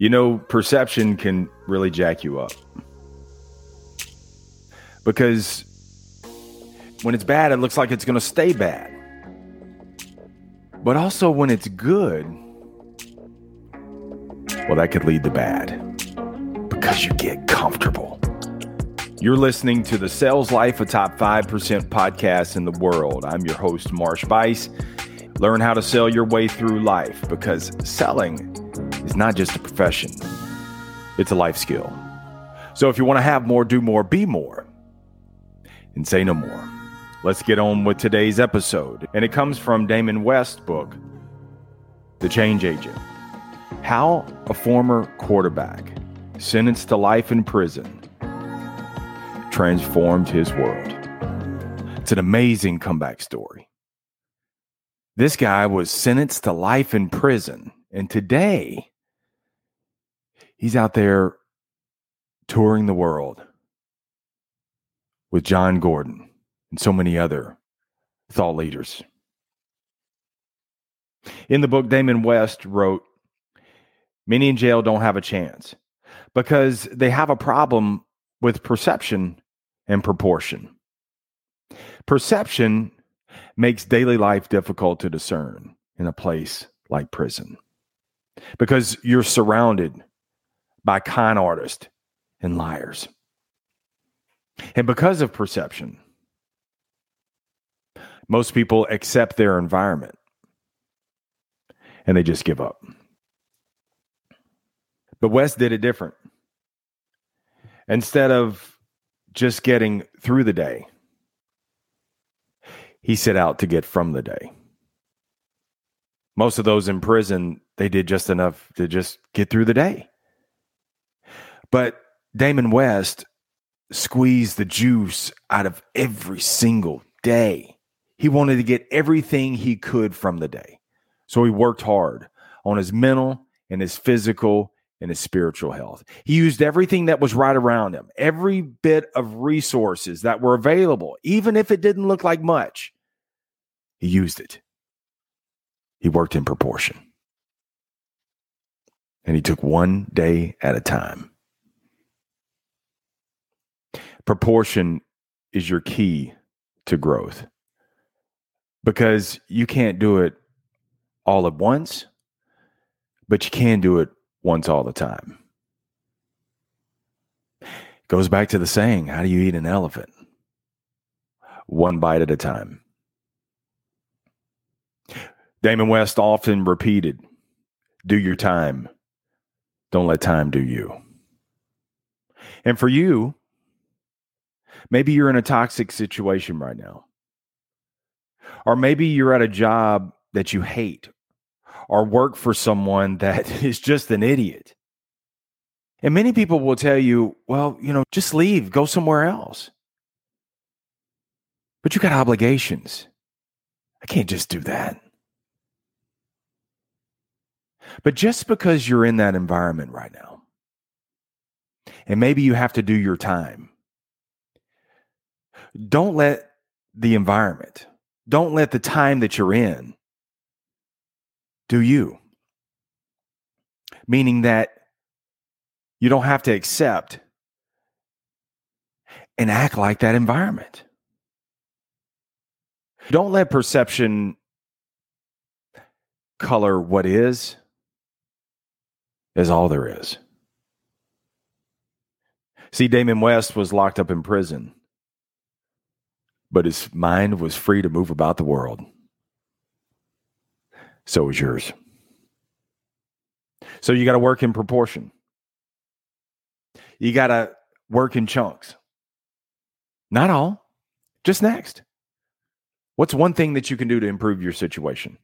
You know, perception can really jack you up. Because when it's bad, it looks like it's going to stay bad. But also when it's good, well, that could lead to bad because you get comfortable. You're listening to the Sales Life, a top 5% podcast in the world. I'm your host, Marsh Buice. Learn how to sell your way through life because selling is not just a profession, it's a life skill. So if you want to have more, do more, be more, and say no more. Let's get on with today's episode. And it comes from Damon West's book, The Change Agent How a Former Quarterback Sentenced to Life in Prison Transformed His World. It's an amazing comeback story. This guy was sentenced to life in prison. And today, he's out there touring the world with Jon Gordon and so many other thought leaders. In the book, Damon West wrote Many in jail don't have a chance because they have a problem with perception and proportion. Perception makes daily life difficult to discern in a place like prison because you're surrounded by con artists and liars. And because of perception, most people accept their environment and they just give up. But West did it different. Instead of just getting through the day, he set out to get from the day. Most of those in prison, they did just enough to just get through the day. But Damon West squeezed the juice out of every single day. He wanted to get everything he could from the day. So he worked hard on his mental and his physical and his spiritual health. He used everything that was right around him, every bit of resources that were available, even if it didn't look like much. He used it. He worked in proportion. And he took one day at a time. Proportion is your key to growth because you can't do it all at once, but you can do it once all the time. Goes back to the saying how do you eat an elephant? One bite at a time. Damon West often repeated, do your time. Don't let time do you. And for you, maybe you're in a toxic situation right now. Or maybe you're at a job that you hate or work for someone that is just an idiot. And many people will tell you, well, you know, just leave, go somewhere else. But you got obligations. I can't just do that. But just because you're in that environment right now, and maybe you have to do your time, don't let the environment, don't let the time that you're in do you. Meaning that you don't have to accept and act like that environment. Don't let perception color what is is all there is. See, Damon West was locked up in prison, but his mind was free to move about the world. So is yours. So you got to work in proportion. You got to work in chunks. Not all, just next. What's one thing that you can do to improve your situation?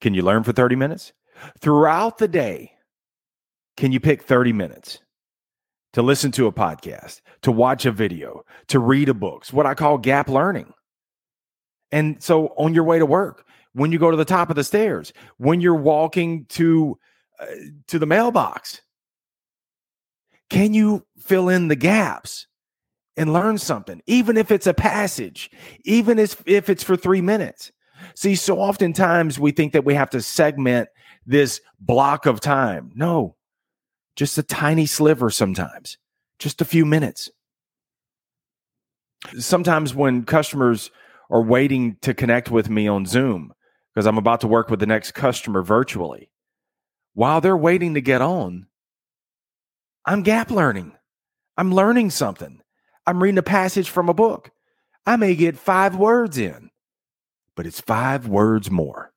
Can you learn for 30 minutes? Throughout the day, can you pick 30 minutes to listen to a podcast, to watch a video, to read a book? It's what I call gap learning. And so on your way to work, when you go to the top of the stairs, when you're walking to uh, to the mailbox, can you fill in the gaps and learn something, even if it's a passage, even if, if it's for three minutes? See, so oftentimes we think that we have to segment this block of time. No, just a tiny sliver sometimes, just a few minutes. Sometimes when customers are waiting to connect with me on Zoom, because I'm about to work with the next customer virtually, while they're waiting to get on, I'm gap learning. I'm learning something. I'm reading a passage from a book. I may get five words in, but it's five words more.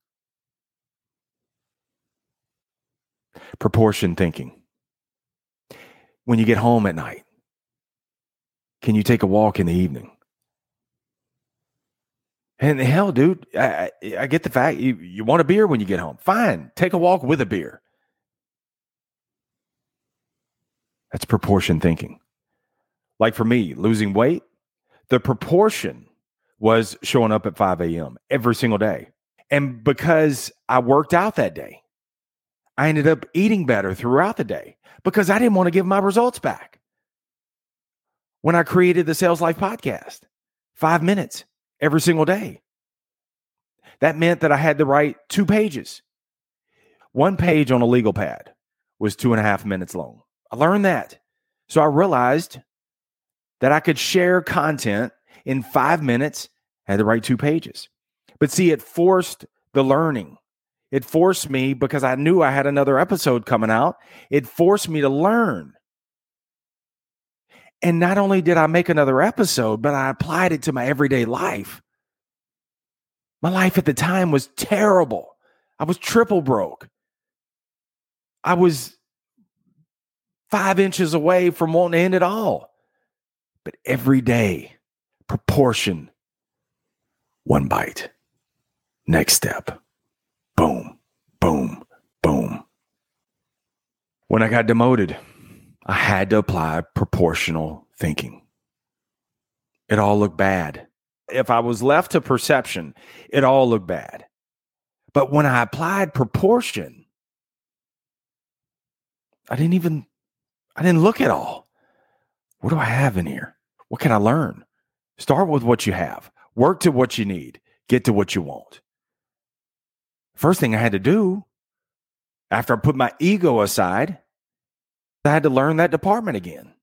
Proportion thinking. When you get home at night, can you take a walk in the evening? And hell, dude, I, I, get the fact you, you want a beer when you get home. Fine, take a walk with a beer. That's proportion thinking. Like for me, losing weight, the proportion was showing up at 5 a.m. every single day. And because I worked out that day, I ended up eating better throughout the day because I didn't want to give my results back. When I created the Sales Life podcast, five minutes every single day. That meant that I had to write two pages. One page on a legal pad was two and a half minutes long. I learned that. So I realized that I could share content in five minutes, I had to write two pages. But see, it forced the learning. It forced me because I knew I had another episode coming out. It forced me to learn. And not only did I make another episode, but I applied it to my everyday life. My life at the time was terrible. I was triple broke. I was five inches away from wanting to end it all but every day, proportion, one bite. Next step, boom, boom, boom. When I got demoted, I had to apply proportional thinking. It all looked bad. If I was left to perception, it all looked bad. But when I applied proportion, I didn't even I didn't look at all. What do I have in here? What can I learn? Start with what you have, work to what you need, get to what you want. First thing I had to do after I put my ego aside, I had to learn that department again.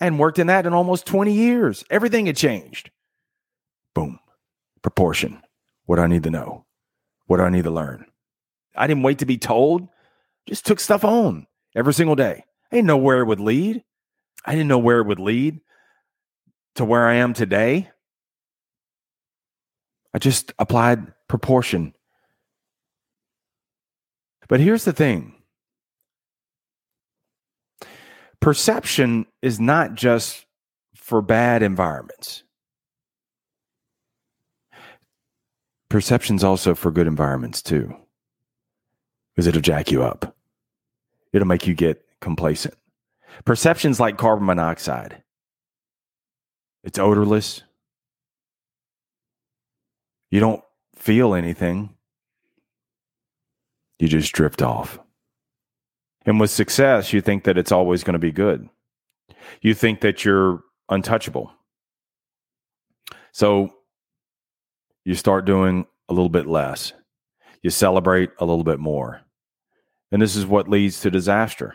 and worked in that in almost 20 years. Everything had changed. Boom. Proportion. What do I need to know? What do I need to learn? I didn't wait to be told, just took stuff on every single day. I didn't know where it would lead. I didn't know where it would lead to where I am today. I just applied proportion. But here's the thing perception is not just for bad environments, perception's also for good environments too, because it'll jack you up, it'll make you get complacent. Perception's like carbon monoxide. It's odorless. You don't feel anything. You just drift off. And with success, you think that it's always going to be good. You think that you're untouchable. So you start doing a little bit less. You celebrate a little bit more. And this is what leads to disaster.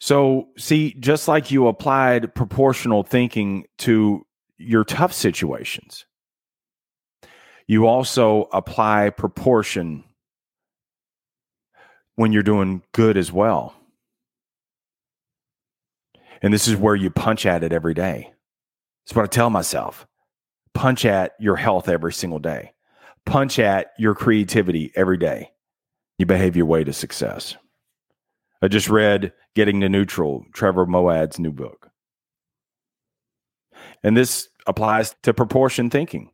So, see, just like you applied proportional thinking to your tough situations, you also apply proportion when you're doing good as well. And this is where you punch at it every day. That's what I tell myself. Punch at your health every single day. Punch at your creativity every day. You behave your way to success. I just read Getting to Neutral, Trevor Moawad's new book. And this applies to proportion thinking.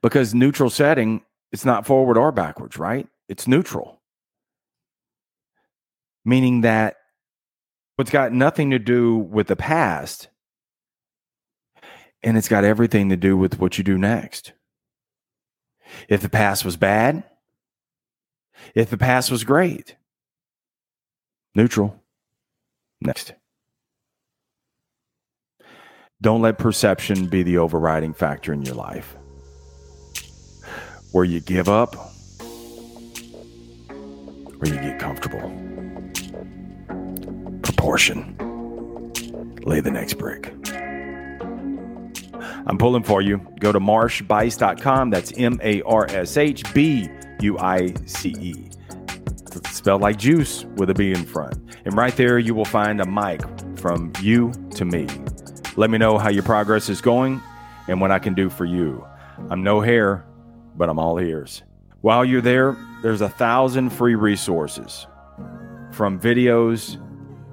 Because neutral setting, it's not forward or backwards, right? It's neutral. Meaning that it's got nothing to do with the past and it's got everything to do with what you do next. If the past was bad, if the past was great, neutral. Next. Don't let perception be the overriding factor in your life. where you give up or you get comfortable. Proportion. Lay the next brick. I'm pulling for you. Go to marshbuice.com. That's M A R S H B U I C E. Spelled like juice with a B in front. And right there, you will find a mic from you to me. Let me know how your progress is going and what I can do for you. I'm no hair, but I'm all ears. While you're there, there's a thousand free resources from videos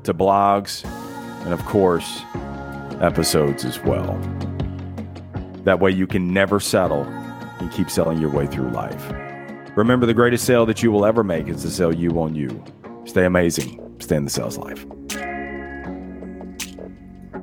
to blogs and, of course, episodes as well. That way you can never settle and keep selling your way through life. Remember, the greatest sale that you will ever make is the sale you on you. Stay amazing. Stay in the sales life.